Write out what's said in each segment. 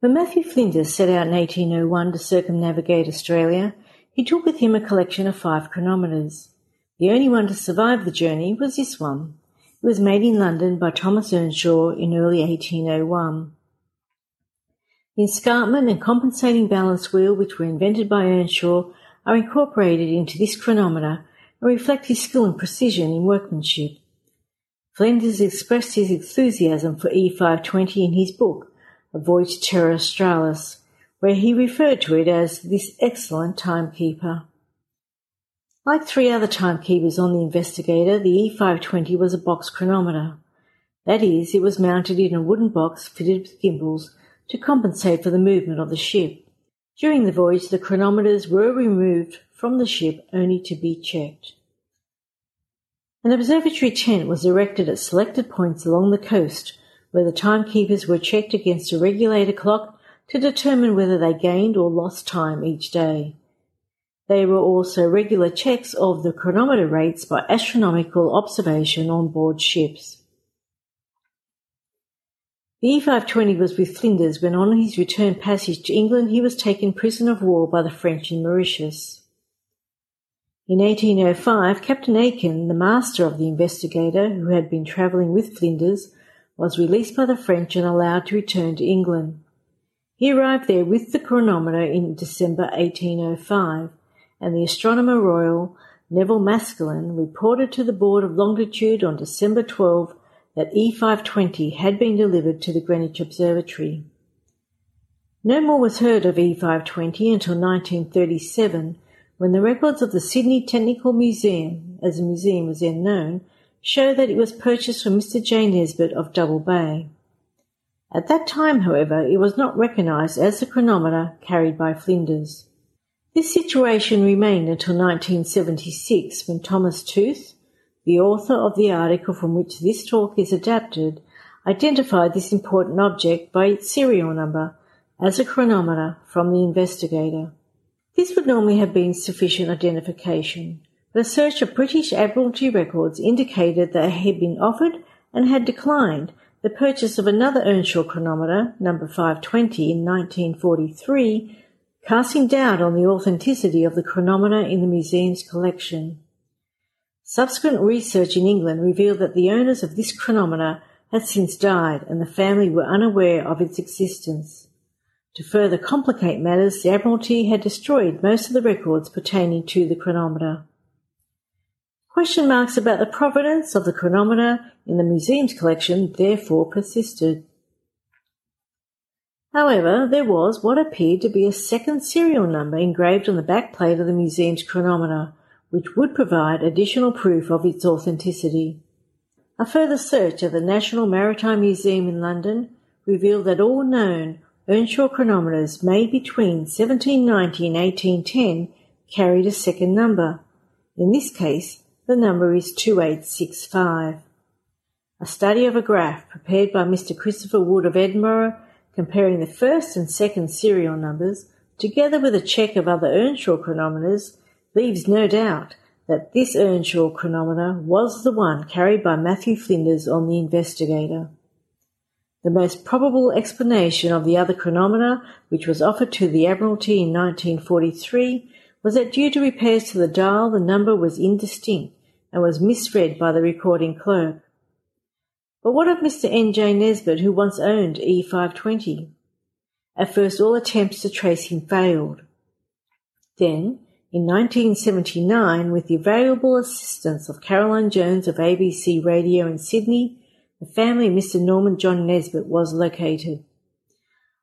When Matthew Flinders set out in 1801 to circumnavigate Australia, he took with him a collection of five chronometers. The only one to survive the journey was this one. It was made in London by Thomas Earnshaw in early 1801. The escapement and compensating balance wheel which were invented by Earnshaw are incorporated into this chronometer and reflect his skill and precision in workmanship. Flinders expressed his enthusiasm for E520 in his book, A Voyage to Terra Australis, where he referred to it as this excellent timekeeper. Like three other timekeepers on the Investigator, the E520 was a box chronometer. That is, it was mounted in a wooden box fitted with gimbals to compensate for the movement of the ship. During the voyage, the chronometers were removed from the ship only to be checked. An observatory tent was erected at selected points along the coast where the timekeepers were checked against a regulator clock to determine whether they gained or lost time each day. There were also regular checks of the chronometer rates by astronomical observation on board ships. The E520 was with Flinders when on his return passage to England he was taken prisoner of war by the French in Mauritius. In 1805, Captain Aken, the master of the Investigator, who had been travelling with Flinders, was released by the French and allowed to return to England. He arrived there with the chronometer in December 1805, and the Astronomer Royal, Nevil Maskelyne, reported to the Board of Longitude on December 12 that E520 had been delivered to the Greenwich Observatory. No more was heard of E520 until 1937, when the records of the Sydney Technical Museum, as the museum was then known, show that it was purchased from Mr. J. Nesbitt of Double Bay. At that time, however, it was not recognised as the chronometer carried by Flinders. This situation remained until 1976 when Thomas Tooth, the author of the article from which this talk is adapted identified this important object by its serial number as a chronometer from the investigator. This would normally have been sufficient identification, a search of British Admiralty records indicated that it had been offered and had declined the purchase of another Earnshaw chronometer, number 520, in 1943, casting doubt on the authenticity of the chronometer in the museum's collection. Subsequent research in England revealed that the owners of this chronometer had since died and the family were unaware of its existence. To further complicate matters, the Admiralty had destroyed most of the records pertaining to the chronometer. Question marks about the provenance of the chronometer in the museum's collection therefore persisted. However, there was what appeared to be a second serial number engraved on the back plate of the museum's chronometer, which would provide additional proof of its authenticity. A further search at the National Maritime Museum in London revealed that all known Earnshaw chronometers made between 1790 and 1810 carried a second number. In this case, the number is 2865. A study of a graph prepared by Mr. Christopher Wood of Edinburgh comparing the first and second serial numbers together with a check of other Earnshaw chronometers leaves no doubt that this Earnshaw chronometer was the one carried by Matthew Flinders on the Investigator. The most probable explanation of the other chronometer, which was offered to the Admiralty in 1943, was that due to repairs to the dial the number was indistinct and was misread by the recording clerk. But what of Mr. N. J. Nesbitt, who once owned E520? At first all attempts to trace him failed. Then, in 1979, with the valuable assistance of Caroline Jones of ABC Radio in Sydney, the family of Mr. Norman John Nesbitt was located.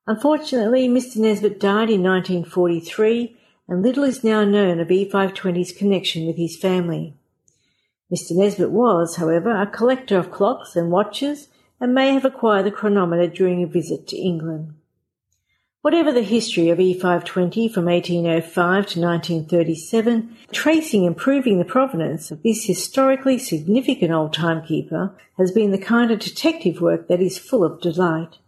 Unfortunately, Mr. Nesbitt died in 1943 and little is now known of E520's connection with his family. Mr. Nesbitt was, however, a collector of clocks and watches and may have acquired the chronometer during a visit to England. Whatever the history of E520 from 1805 to 1937, tracing and proving the provenance of this historically significant old timekeeper has been the kind of detective work that is full of delight.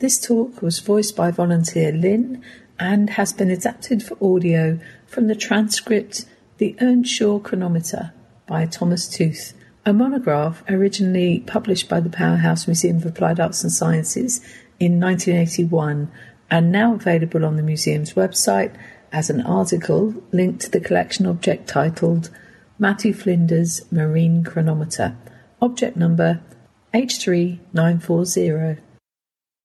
This talk was voiced by volunteer Lin and has been adapted for audio from the transcript The Earnshaw Chronometer by Thomas Tooth a monograph originally published by the Powerhouse Museum of Applied Arts and Sciences in 1981 and now available on the museum's website as an article linked to the collection object titled Matthew Flinders Marine Chronometer, object number H3940.